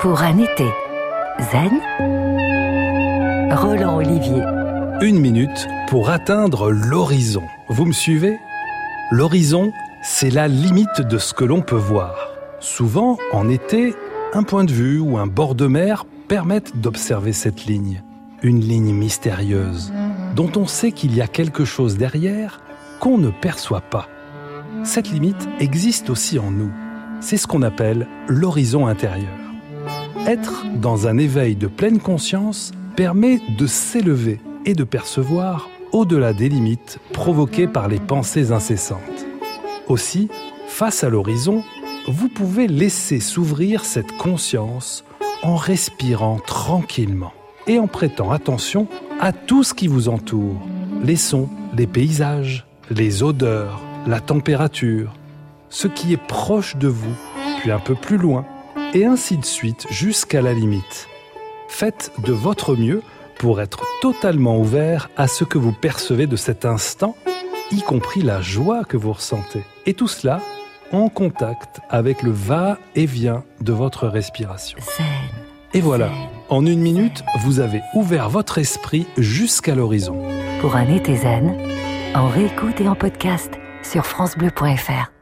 pour un été zen, Roland Olivier. Une minute pour atteindre l'horizon. Vous me suivez? L'horizon, c'est la limite de ce que l'on peut voir. Souvent, en été, un point de vue ou un bord de mer permettent d'observer cette ligne. Une ligne mystérieuse, dont on sait qu'il y a quelque chose derrière qu'on ne perçoit pas. Cette limite existe aussi en nous. C'est ce qu'on appelle l'horizon intérieur. Être dans un éveil de pleine conscience permet de s'élever et de percevoir au-delà des limites provoquées par les pensées incessantes. Aussi, face à l'horizon, vous pouvez laisser s'ouvrir cette conscience en respirant tranquillement et en prêtant attention à tout ce qui vous entoure, les sons, les paysages, les odeurs, la température, ce qui est proche de vous, puis un peu plus loin, et ainsi de suite jusqu'à la limite. Faites de votre mieux pour être totalement ouvert à ce que vous percevez de cet instant, y compris la joie que vous ressentez. Et tout cela en contact avec le va-et-vient de votre respiration. Et voilà, en une minute, vous avez ouvert votre esprit jusqu'à l'horizon. Pour un été zen, en réécoute et en podcast sur FranceBleu.fr.